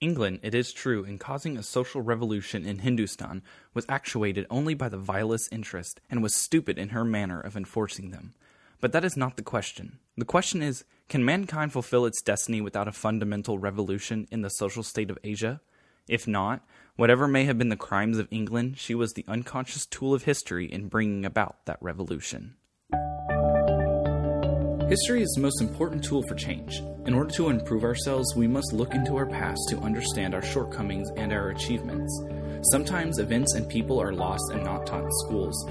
England, it is true, in causing a social revolution in Hindustan, was actuated only by the vilest interest, and was stupid in her manner of enforcing them. But that is not the question. The question is can mankind fulfill its destiny without a fundamental revolution in the social state of Asia? If not, whatever may have been the crimes of England, she was the unconscious tool of history in bringing about that revolution. History is the most important tool for change. In order to improve ourselves, we must look into our past to understand our shortcomings and our achievements. Sometimes events and people are lost and not taught in schools.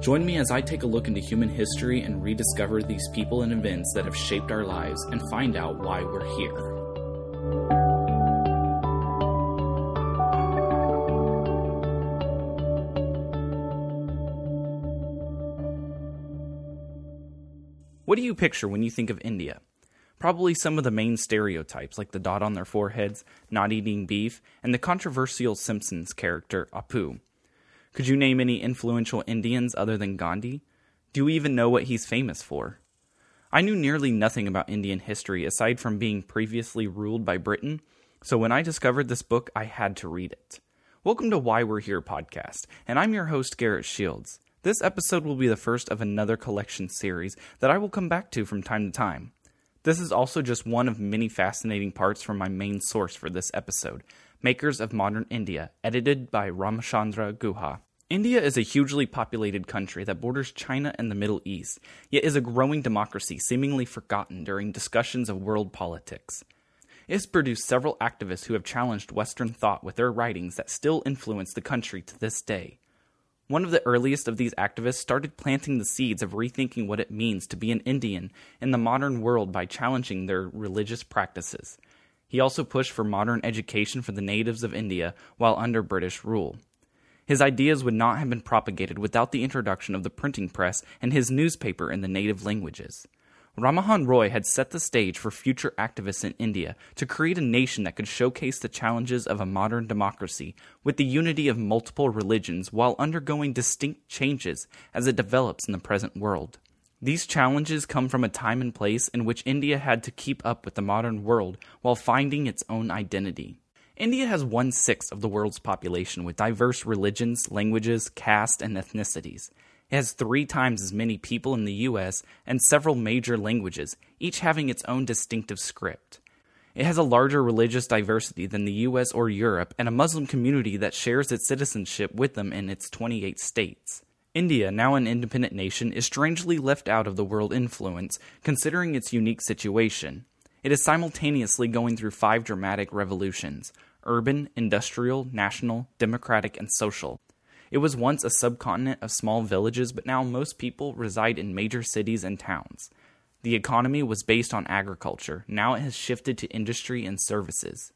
Join me as I take a look into human history and rediscover these people and events that have shaped our lives and find out why we're here. What do you picture when you think of India? Probably some of the main stereotypes, like the dot on their foreheads, not eating beef, and the controversial Simpsons character, Apu. Could you name any influential Indians other than Gandhi? Do you even know what he's famous for? I knew nearly nothing about Indian history aside from being previously ruled by Britain, so when I discovered this book, I had to read it. Welcome to Why We're Here podcast, and I'm your host, Garrett Shields. This episode will be the first of another collection series that I will come back to from time to time. This is also just one of many fascinating parts from my main source for this episode, Makers of Modern India, edited by Ramachandra Guha. India is a hugely populated country that borders China and the Middle East, yet is a growing democracy seemingly forgotten during discussions of world politics. It has produced several activists who have challenged Western thought with their writings that still influence the country to this day. One of the earliest of these activists started planting the seeds of rethinking what it means to be an Indian in the modern world by challenging their religious practices. He also pushed for modern education for the natives of India while under British rule. His ideas would not have been propagated without the introduction of the printing press and his newspaper in the native languages. Rammohun Roy had set the stage for future activists in India to create a nation that could showcase the challenges of a modern democracy with the unity of multiple religions while undergoing distinct changes as it develops in the present world. These challenges come from a time and place in which India had to keep up with the modern world while finding its own identity. India has one sixth of the world's population with diverse religions, languages, caste, and ethnicities. It has three times as many people in the US and several major languages, each having its own distinctive script. It has a larger religious diversity than the US or Europe and a Muslim community that shares its citizenship with them in its 28 states. India, now an independent nation, is strangely left out of the world influence, considering its unique situation. It is simultaneously going through five dramatic revolutions urban, industrial, national, democratic, and social. It was once a subcontinent of small villages, but now most people reside in major cities and towns. The economy was based on agriculture. Now it has shifted to industry and services.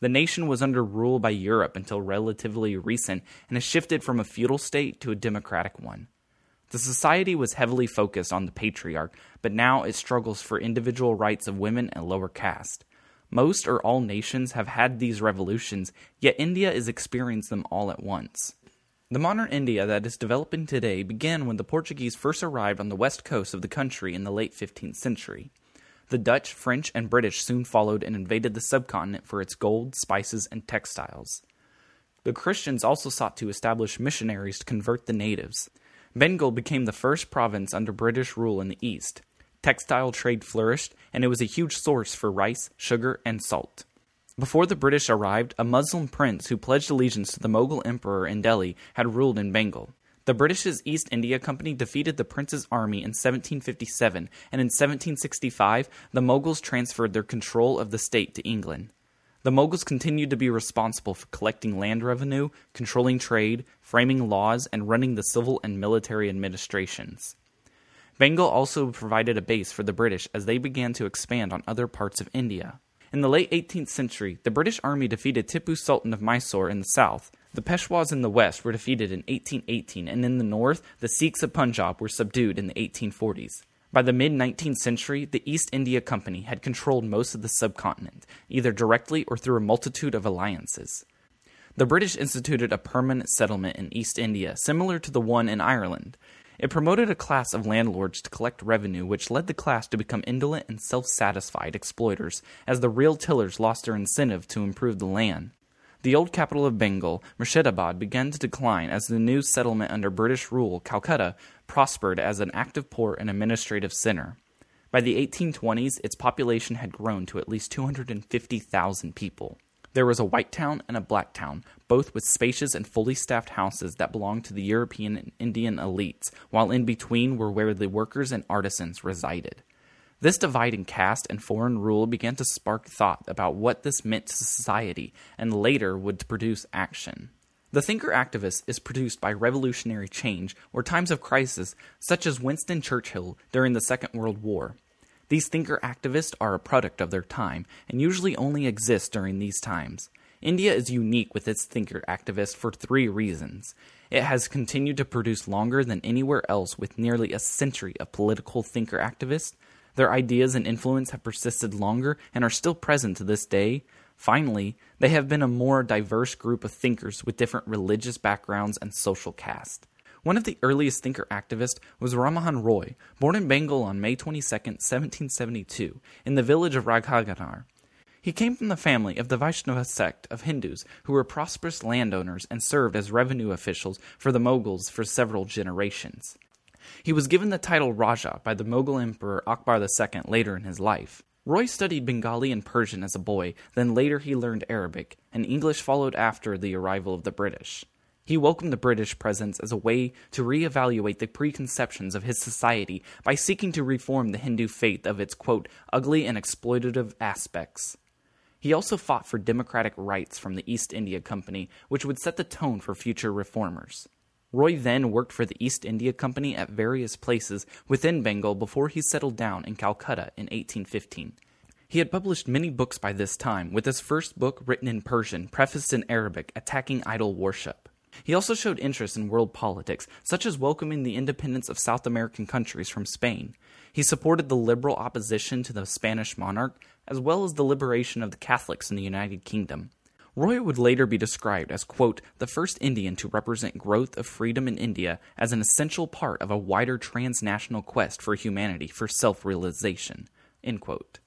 The nation was under rule by Europe until relatively recent and has shifted from a feudal state to a democratic one. The society was heavily focused on the patriarch, but now it struggles for individual rights of women and lower caste. Most or all nations have had these revolutions, yet India is experiencing them all at once. The modern India that is developing today began when the Portuguese first arrived on the west coast of the country in the late 15th century. The Dutch, French, and British soon followed and invaded the subcontinent for its gold, spices, and textiles. The Christians also sought to establish missionaries to convert the natives. Bengal became the first province under British rule in the east. Textile trade flourished, and it was a huge source for rice, sugar, and salt. Before the British arrived, a Muslim prince who pledged allegiance to the Mughal emperor in Delhi had ruled in Bengal. The British's East India Company defeated the prince's army in 1757, and in 1765 the Mughals transferred their control of the state to England. The Mughals continued to be responsible for collecting land revenue, controlling trade, framing laws, and running the civil and military administrations. Bengal also provided a base for the British as they began to expand on other parts of India. In the late 18th century, the British army defeated Tipu Sultan of Mysore in the south. The Peshwas in the west were defeated in 1818, and in the north, the Sikhs of Punjab were subdued in the 1840s. By the mid 19th century, the East India Company had controlled most of the subcontinent, either directly or through a multitude of alliances. The British instituted a permanent settlement in East India, similar to the one in Ireland. It promoted a class of landlords to collect revenue, which led the class to become indolent and self satisfied exploiters, as the real tillers lost their incentive to improve the land. The old capital of Bengal, Murshidabad, began to decline as the new settlement under British rule, Calcutta, prospered as an active port and administrative center. By the 1820s, its population had grown to at least 250,000 people. There was a white town and a black town, both with spacious and fully staffed houses that belonged to the European and Indian elites, while in between were where the workers and artisans resided. This divide in caste and foreign rule began to spark thought about what this meant to society and later would produce action. The thinker activist is produced by revolutionary change or times of crisis, such as Winston Churchill during the Second World War. These thinker activists are a product of their time and usually only exist during these times. India is unique with its thinker activists for three reasons. It has continued to produce longer than anywhere else with nearly a century of political thinker activists. Their ideas and influence have persisted longer and are still present to this day. Finally, they have been a more diverse group of thinkers with different religious backgrounds and social caste. One of the earliest thinker activists was Rammohun Roy, born in Bengal on May 22, 1772, in the village of Radhanagar. He came from the family of the Vaishnava sect of Hindus who were prosperous landowners and served as revenue officials for the Mughals for several generations. He was given the title Raja by the Mughal Emperor Akbar II later in his life. Roy studied Bengali and Persian as a boy, then later he learned Arabic, and English followed after the arrival of the British. He welcomed the British presence as a way to reevaluate the preconceptions of his society by seeking to reform the Hindu faith of its, quote, ugly and exploitative aspects. He also fought for democratic rights from the East India Company, which would set the tone for future reformers. Roy then worked for the East India Company at various places within Bengal before he settled down in Calcutta in 1815. He had published many books by this time, with his first book written in Persian, prefaced in Arabic, attacking idol worship. He also showed interest in world politics, such as welcoming the independence of South American countries from Spain. He supported the liberal opposition to the Spanish monarch, as well as the liberation of the Catholics in the United Kingdom. Roy would later be described as, quote, the first Indian to represent growth of freedom in India as an essential part of a wider transnational quest for humanity for self realization, end quote.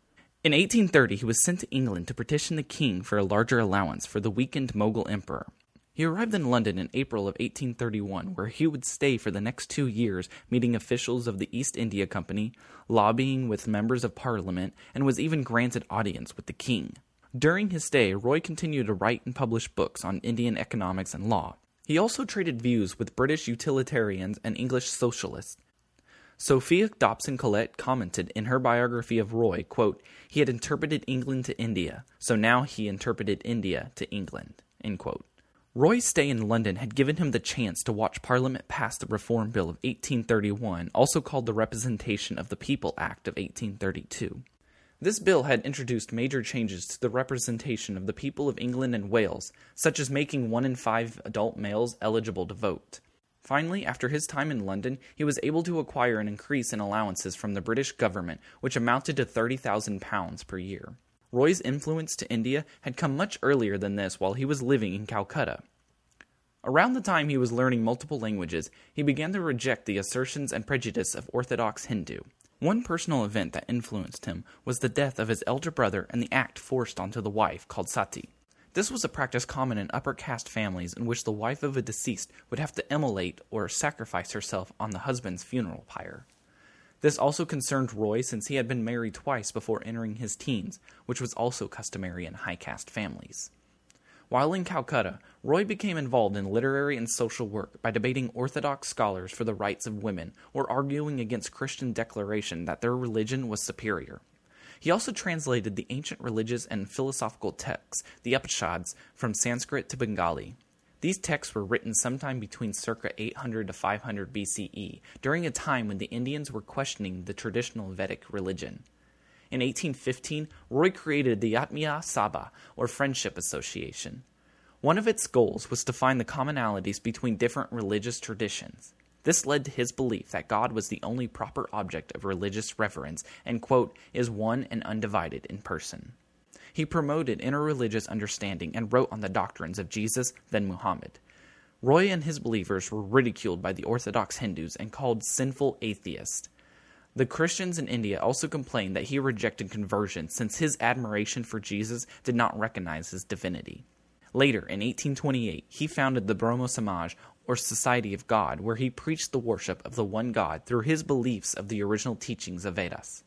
In 1830, he was sent to England to petition the king for a larger allowance for the weakened Mughal emperor. He arrived in London in April of 1831, where he would stay for the next two years, meeting officials of the East India Company, lobbying with members of Parliament, and was even granted audience with the king. During his stay, Roy continued to write and publish books on Indian economics and law. He also traded views with British utilitarians and English socialists. Sophia Dobson Collett commented in her biography of Roy, quote, he had interpreted England to India, so now he interpreted India to England, end quote. Roy's stay in London had given him the chance to watch Parliament pass the Reform Bill of 1831, also called the Representation of the People Act of 1832. This bill had introduced major changes to the representation of the people of England and Wales, such as making one in five adult males eligible to vote. Finally, after his time in London, he was able to acquire an increase in allowances from the British government, which amounted to £30,000 per year. Roy's influence to India had come much earlier than this while he was living in Calcutta. Around the time he was learning multiple languages, he began to reject the assertions and prejudice of Orthodox Hindu. One personal event that influenced him was the death of his elder brother and the act forced onto the wife called sati. This was a practice common in upper caste families in which the wife of a deceased would have to immolate or sacrifice herself on the husband's funeral pyre. This also concerned Roy since he had been married twice before entering his teens, which was also customary in high caste families. While in Calcutta, Roy became involved in literary and social work by debating Orthodox scholars for the rights of women or arguing against Christian declaration that their religion was superior. He also translated the ancient religious and philosophical texts, the Upanishads, from Sanskrit to Bengali. These texts were written sometime between circa 800 to 500 BCE, during a time when the Indians were questioning the traditional Vedic religion. In 1815, Roy created the Atmiya Sabha, or Friendship Association. One of its goals was to find the commonalities between different religious traditions. This led to his belief that God was the only proper object of religious reverence and, quote, is one and undivided in person. He promoted interreligious understanding and wrote on the doctrines of Jesus, then Muhammad. Roy and his believers were ridiculed by the Orthodox Hindus and called sinful atheists. The Christians in India also complained that he rejected conversion since his admiration for Jesus did not recognize his divinity. Later, in 1828, he founded the Brahmo Samaj, or Society of God, where he preached the worship of the one God through his beliefs of the original teachings of Vedas.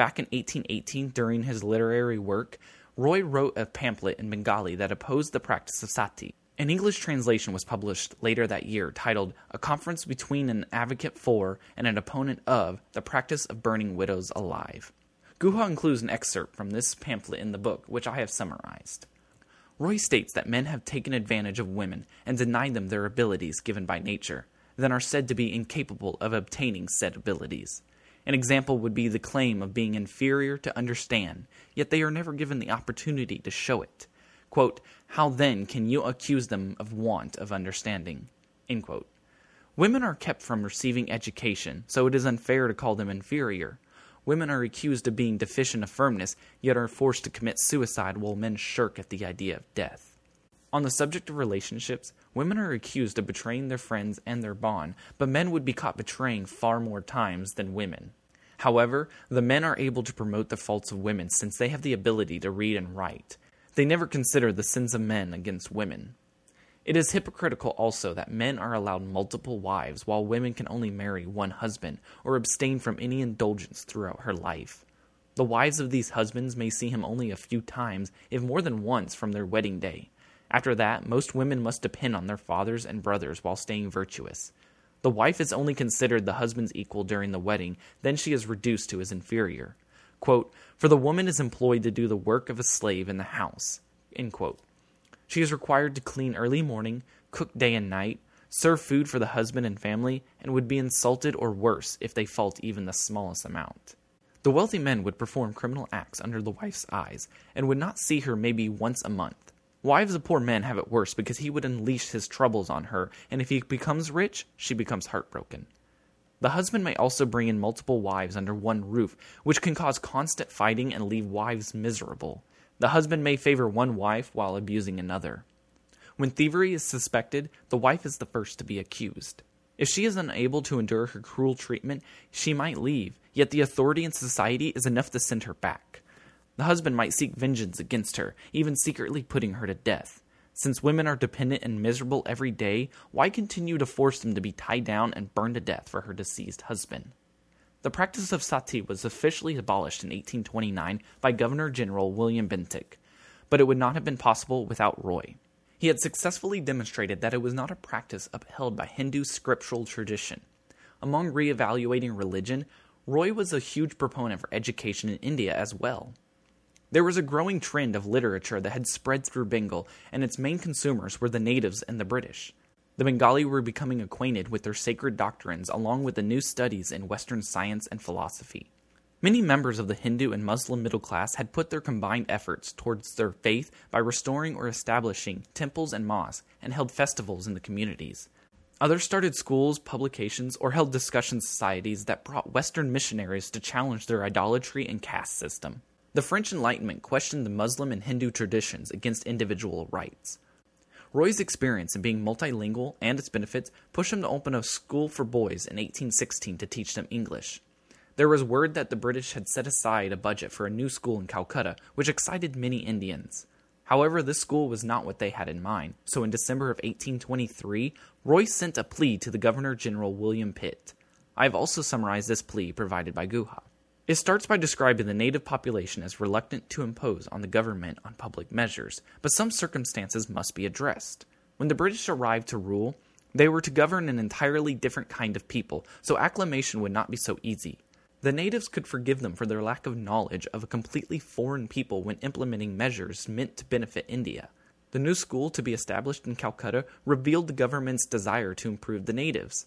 Back in 1818, during his literary work, Roy wrote a pamphlet in Bengali that opposed the practice of sati. An English translation was published later that year titled A Conference Between an Advocate for and an Opponent of the Practice of Burning Widows Alive. Guha includes an excerpt from this pamphlet in the book, which I have summarized. Roy states that men have taken advantage of women and denied them their abilities given by nature, then are said to be incapable of obtaining said abilities. An example would be the claim of being inferior to understand, yet they are never given the opportunity to show it. Quote, How then can you accuse them of want of understanding? Women are kept from receiving education, so it is unfair to call them inferior. Women are accused of being deficient of firmness, yet are forced to commit suicide while men shirk at the idea of death. On the subject of relationships, women are accused of betraying their friends and their bond, but men would be caught betraying far more times than women. However, the men are able to promote the faults of women since they have the ability to read and write. They never consider the sins of men against women. It is hypocritical also that men are allowed multiple wives while women can only marry one husband or abstain from any indulgence throughout her life. The wives of these husbands may see him only a few times, if more than once, from their wedding day. After that, most women must depend on their fathers and brothers while staying virtuous. The wife is only considered the husband's equal during the wedding, then she is reduced to his inferior. Quote, For the woman is employed to do the work of a slave in the house. She is required to clean early morning, cook day and night, serve food for the husband and family, and would be insulted or worse if they fault even the smallest amount. The wealthy men would perform criminal acts under the wife's eyes, and would not see her maybe once a month. Wives of poor men have it worse because he would unleash his troubles on her, and if he becomes rich, she becomes heartbroken. The husband may also bring in multiple wives under one roof, which can cause constant fighting and leave wives miserable. The husband may favor one wife while abusing another. When thievery is suspected, the wife is the first to be accused. If she is unable to endure her cruel treatment, she might leave, yet the authority in society is enough to send her back. The husband might seek vengeance against her, even secretly putting her to death. Since women are dependent and miserable every day, why continue to force them to be tied down and burned to death for her deceased husband? The practice of sati was officially abolished in 1829 by Governor General William Bentinck, but it would not have been possible without Roy. He had successfully demonstrated that it was not a practice upheld by Hindu scriptural tradition. Among re-evaluating religion, Roy was a huge proponent for education in India as well. There was a growing trend of literature that had spread through Bengal, and its main consumers were the natives and the British. The Bengali were becoming acquainted with their sacred doctrines along with the new studies in Western science and philosophy. Many members of the Hindu and Muslim middle class had put their combined efforts towards their faith by restoring or establishing temples and mosques and held festivals in the communities. Others started schools, publications, or held discussion societies that brought Western missionaries to challenge their idolatry and caste system. The French Enlightenment questioned the Muslim and Hindu traditions against individual rights. Roy's experience in being multilingual and its benefits pushed him to open a school for boys in 1816 to teach them English. There was word that the British had set aside a budget for a new school in Calcutta, which excited many Indians. However, this school was not what they had in mind, so in December of 1823, Roy sent a plea to the Governor General William Pitt. I have also summarized this plea provided by Guha. It starts by describing the native population as reluctant to impose on the government on public measures, but some circumstances must be addressed. When the British arrived to rule, they were to govern an entirely different kind of people, so acclimation would not be so easy. The natives could forgive them for their lack of knowledge of a completely foreign people when implementing measures meant to benefit India. The new school to be established in Calcutta revealed the government's desire to improve the natives.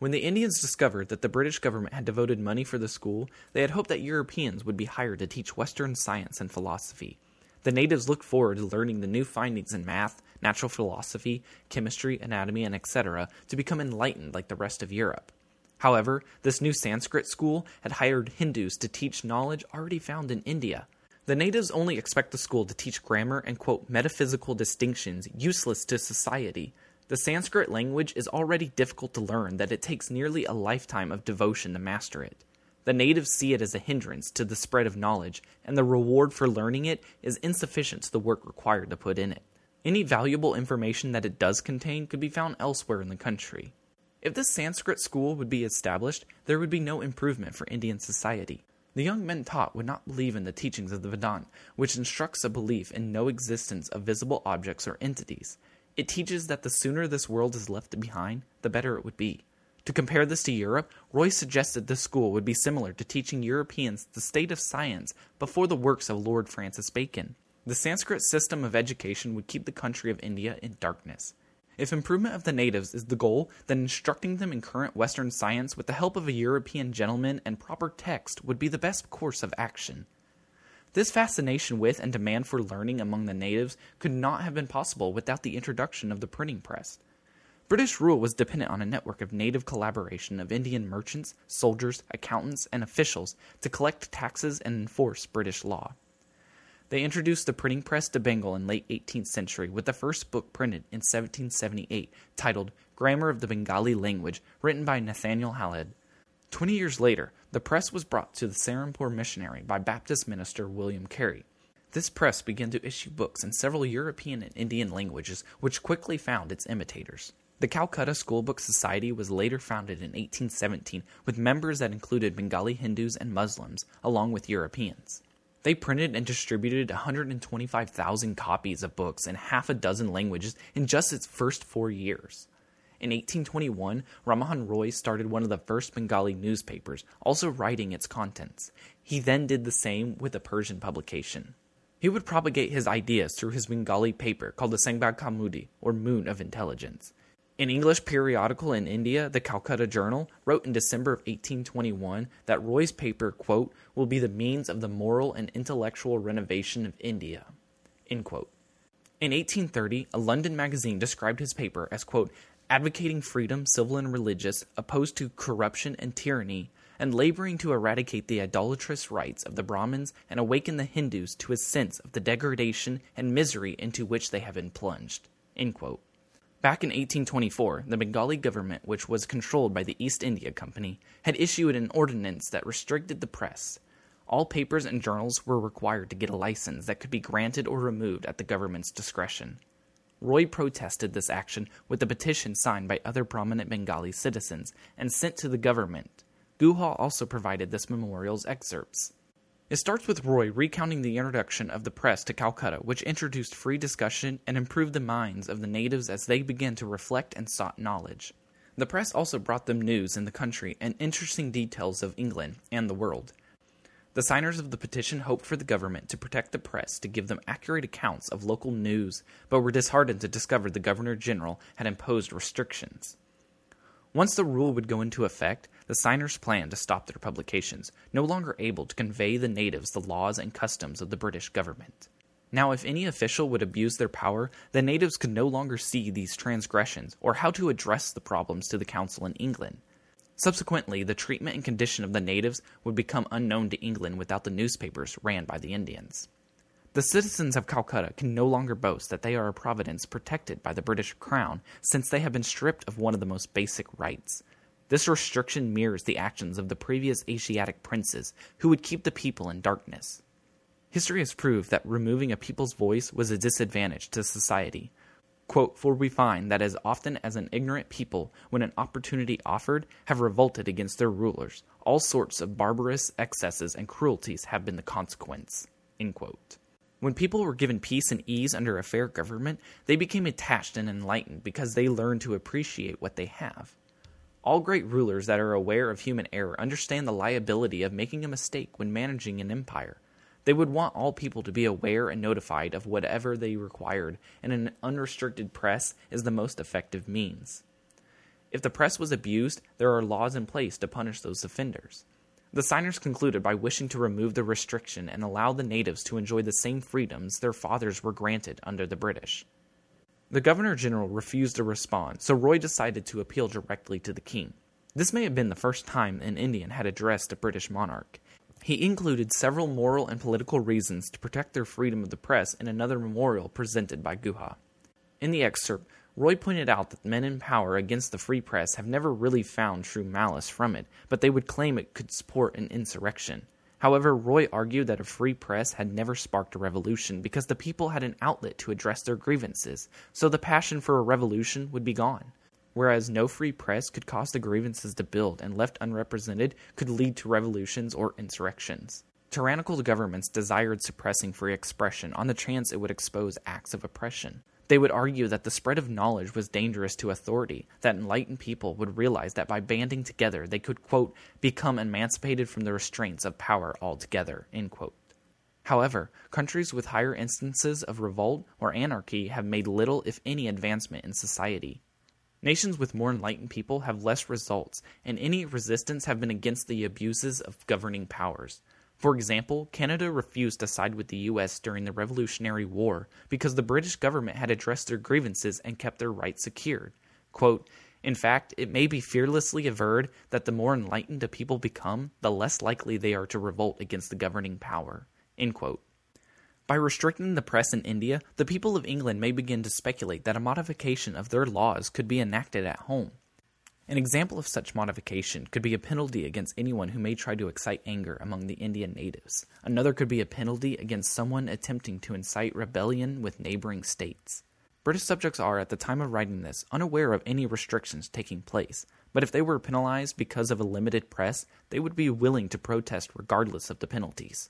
When the Indians discovered that the British government had devoted money for the school, they had hoped that Europeans would be hired to teach Western science and philosophy. The natives looked forward to learning the new findings in math, natural philosophy, chemistry, anatomy, and etc. to become enlightened like the rest of Europe. However, this new Sanskrit school had hired Hindus to teach knowledge already found in India. The natives only expect the school to teach grammar and quote metaphysical distinctions useless to society The Sanskrit language is already difficult to learn that it takes nearly a lifetime of devotion to master it. The natives see it as a hindrance to the spread of knowledge, and the reward for learning it is insufficient to the work required to put in it. Any valuable information that it does contain could be found elsewhere in the country. If this Sanskrit school would be established, there would be no improvement for Indian society. The young men taught would not believe in the teachings of the Vedanta, which instructs a belief in no existence of visible objects or entities. It teaches that the sooner this world is left behind, the better it would be. To compare this to Europe, Roy suggested this school would be similar to teaching Europeans the state of science before the works of Lord Francis Bacon. The Sanskrit system of education would keep the country of India in darkness. If improvement of the natives is the goal, then instructing them in current Western science with the help of a European gentleman and proper text would be the best course of action. This fascination with and demand for learning among the natives could not have been possible without the introduction of the printing press. British rule was dependent on a network of native collaboration of Indian merchants, soldiers, accountants, and officials to collect taxes and enforce British law. They introduced the printing press to Bengal in late 18th century with the first book printed in 1778 titled Grammar of the Bengali Language written by Nathaniel Halhed. Twenty years later, the press was brought to the Serampore missionary by Baptist minister William Carey. This press began to issue books in several European and Indian languages, which quickly found its imitators. The Calcutta School Book Society was later founded in 1817 with members that included Bengali Hindus and Muslims, along with Europeans. They printed and distributed 125,000 copies of books in half a dozen languages in just its first four years. In 1821, Rammohun Roy started one of the first Bengali newspapers, also writing its contents. He then did the same with a Persian publication. He would propagate his ideas through his Bengali paper called the Sangbad Kaumudi, or Moon of Intelligence. An English periodical in India, the Calcutta Journal, wrote in December of 1821 that Roy's paper, quote, will be the means of the moral and intellectual renovation of India. In 1830, a London magazine described his paper as, quote, advocating freedom, civil and religious, opposed to corruption and tyranny, and laboring to eradicate the idolatrous rites of the Brahmins and awaken the Hindus to a sense of the degradation and misery into which they have been plunged. Back in 1824, the Bengali government, which was controlled by the East India Company, had issued an ordinance that restricted the press. All papers and journals were required to get a license that could be granted or removed at the government's discretion. Roy protested this action with a petition signed by other prominent Bengali citizens and sent to the government. Guha also provided this memorial's excerpts. It starts with Roy recounting the introduction of the press to Calcutta, which introduced free discussion and improved the minds of the natives as they began to reflect and sought knowledge. The press also brought them news in the country and interesting details of England and the world. The signers of the petition hoped for the government to protect the press to give them accurate accounts of local news, but were disheartened to discover the Governor General had imposed restrictions. Once the rule would go into effect, the signers planned to stop their publications, no longer able to convey the natives the laws and customs of the British government. Now, if any official would abuse their power, the natives could no longer see these transgressions or how to address the problems to the council in England. Subsequently, the treatment and condition of the natives would become unknown to England without the newspapers ran by the Indians. The citizens of Calcutta can no longer boast that they are a province protected by the British Crown since they have been stripped of one of the most basic rights. This restriction mirrors the actions of the previous Asiatic princes who would keep the people in darkness. History has proved that removing a people's voice was a disadvantage to society. Quote, For we find that as often as an ignorant people, when an opportunity offered, have revolted against their rulers, all sorts of barbarous excesses and cruelties have been the consequence. When people were given peace and ease under a fair government, they became attached and enlightened because they learned to appreciate what they have. All great rulers that are aware of human error understand the liability of making a mistake when managing an empire. They would want all people to be aware and notified of whatever they required, and an unrestricted press is the most effective means. If the press was abused, there are laws in place to punish those offenders. The signers concluded by wishing to remove the restriction and allow the natives to enjoy the same freedoms their fathers were granted under the British. The Governor General refused to respond, so Roy decided to appeal directly to the king. This may have been the first time an Indian had addressed a British monarch. He included several moral and political reasons to protect their freedom of the press in another memorial presented by Guha. In the excerpt, Roy pointed out that men in power against the free press have never really found true malice from it, but they would claim it could support an insurrection. However, Roy argued that a free press had never sparked a revolution because the people had an outlet to address their grievances, so the passion for a revolution would be gone. Whereas no free press could cause the grievances to build and left unrepresented could lead to revolutions or insurrections. Tyrannical governments desired suppressing free expression on the chance it would expose acts of oppression. They would argue that the spread of knowledge was dangerous to authority, that enlightened people would realize that by banding together they could, quote, become emancipated from the restraints of power altogether. However, countries with higher instances of revolt or anarchy have made little, if any, advancement in society. Nations with more enlightened people have less results, and any resistance have been against the abuses of governing powers. For example, Canada refused to side with the US during the Revolutionary War because the British government had addressed their grievances and kept their rights secured. Quote, in fact, it may be fearlessly averred that the more enlightened a people become, the less likely they are to revolt against the governing power. By restricting the press in India, the people of England may begin to speculate that a modification of their laws could be enacted at home. An example of such modification could be a penalty against anyone who may try to excite anger among the Indian natives. Another could be a penalty against someone attempting to incite rebellion with neighboring states. British subjects are, at the time of writing this, unaware of any restrictions taking place, but if they were penalized because of a limited press, they would be willing to protest regardless of the penalties.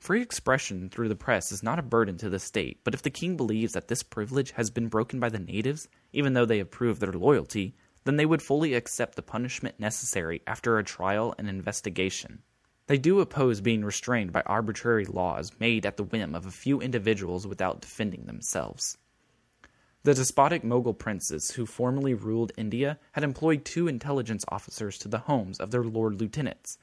Free expression through the press is not a burden to the state, but if the king believes that this privilege has been broken by the natives, even though they have proved their loyalty, then they would fully accept the punishment necessary after a trial and investigation. They do oppose being restrained by arbitrary laws made at the whim of a few individuals without defending themselves. The despotic Mughal princes who formerly ruled India had employed two intelligence officers to the homes of their lord lieutenants.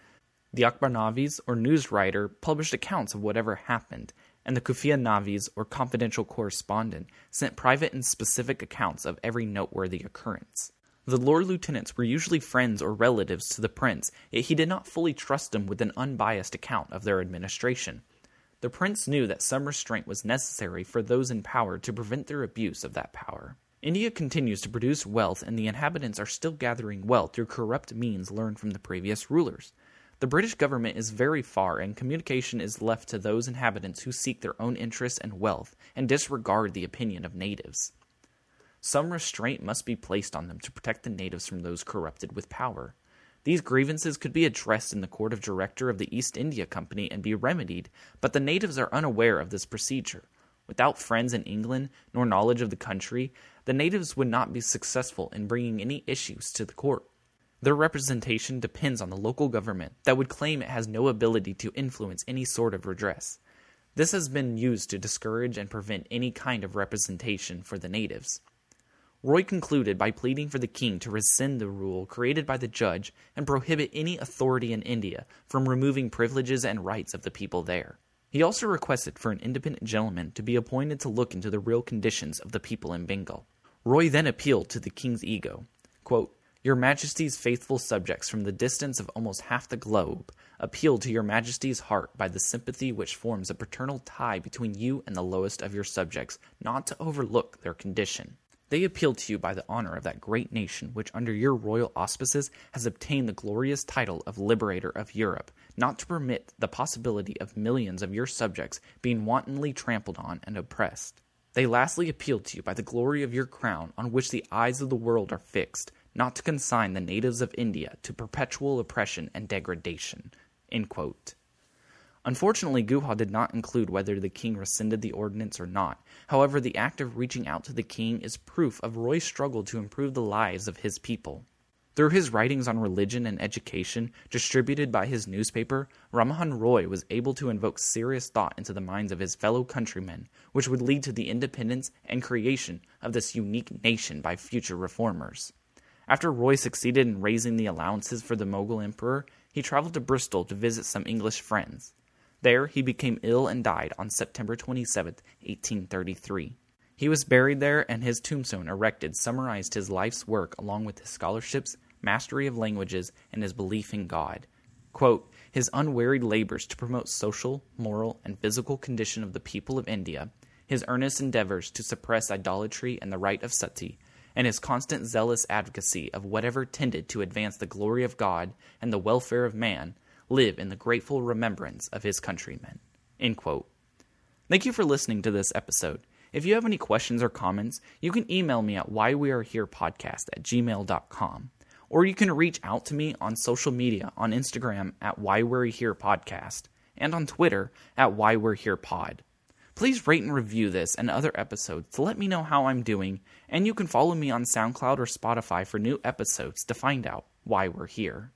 The Akbarnavis, or news writer, published accounts of whatever happened, and the Kufiya Navis, or confidential correspondent, sent private and specific accounts of every noteworthy occurrence. The Lord Lieutenants were usually friends or relatives to the prince, yet he did not fully trust them with an unbiased account of their administration. The prince knew that some restraint was necessary for those in power to prevent their abuse of that power. India continues to produce wealth, and the inhabitants are still gathering wealth through corrupt means learned from the previous rulers. The British government is very far, and communication is left to those inhabitants who seek their own interests and wealth and disregard the opinion of natives. Some restraint must be placed on them to protect the natives from those corrupted with power. These grievances could be addressed in the court of director of the East India Company and be remedied, but the natives are unaware of this procedure. Without friends in England nor knowledge of the country, the natives would not be successful in bringing any issues to the court. Their representation depends on the local government that would claim it has no ability to influence any sort of redress. This has been used to discourage and prevent any kind of representation for the natives. Roy concluded by pleading for the king to rescind the rule created by the judge and prohibit any authority in India from removing privileges and rights of the people there. He also requested for an independent gentleman to be appointed to look into the real conditions of the people in Bengal. Roy then appealed to the king's ego. Quote, your Majesty's faithful subjects from the distance of almost half the globe appeal to your Majesty's heart by the sympathy which forms a paternal tie between you and the lowest of your subjects, not to overlook their condition. They appeal to you by the honor of that great nation which, under your royal auspices, has obtained the glorious title of Liberator of Europe, not to permit the possibility of millions of your subjects being wantonly trampled on and oppressed. They lastly appeal to you by the glory of your crown, on which the eyes of the world are fixed, not to consign the natives of India to perpetual oppression and degradation. Unfortunately, Guha did not include whether the king rescinded the ordinance or not. However, the act of reaching out to the king is proof of Roy's struggle to improve the lives of his people. Through his writings on religion and education, distributed by his newspaper, Rammohun Roy was able to invoke serious thought into the minds of his fellow countrymen, which would lead to the independence and creation of this unique nation by future reformers. After Roy succeeded in raising the allowances for the Mogul emperor, he traveled to Bristol to visit some English friends. There he became ill and died on September 27, 1833. He was buried there, and his tombstone erected summarized his life's work along with his scholarships, mastery of languages, and his belief in God. Quote, his unwearied labors to promote social, moral, and physical condition of the people of India, his earnest endeavors to suppress idolatry and the rite of sati, and his constant zealous advocacy of whatever tended to advance the glory of God and the welfare of man live in the grateful remembrance of his countrymen. Thank you for listening to this episode. If you have any questions or comments, you can email me at whyweareherepodcast at gmail.com. Or you can reach out to me on social media on Instagram at whyweareherepodcast and on Twitter at whyweareherepod. Please rate and review this and other episodes to let me know how I'm doing, and you can follow me on SoundCloud or Spotify for new episodes to find out why we're here.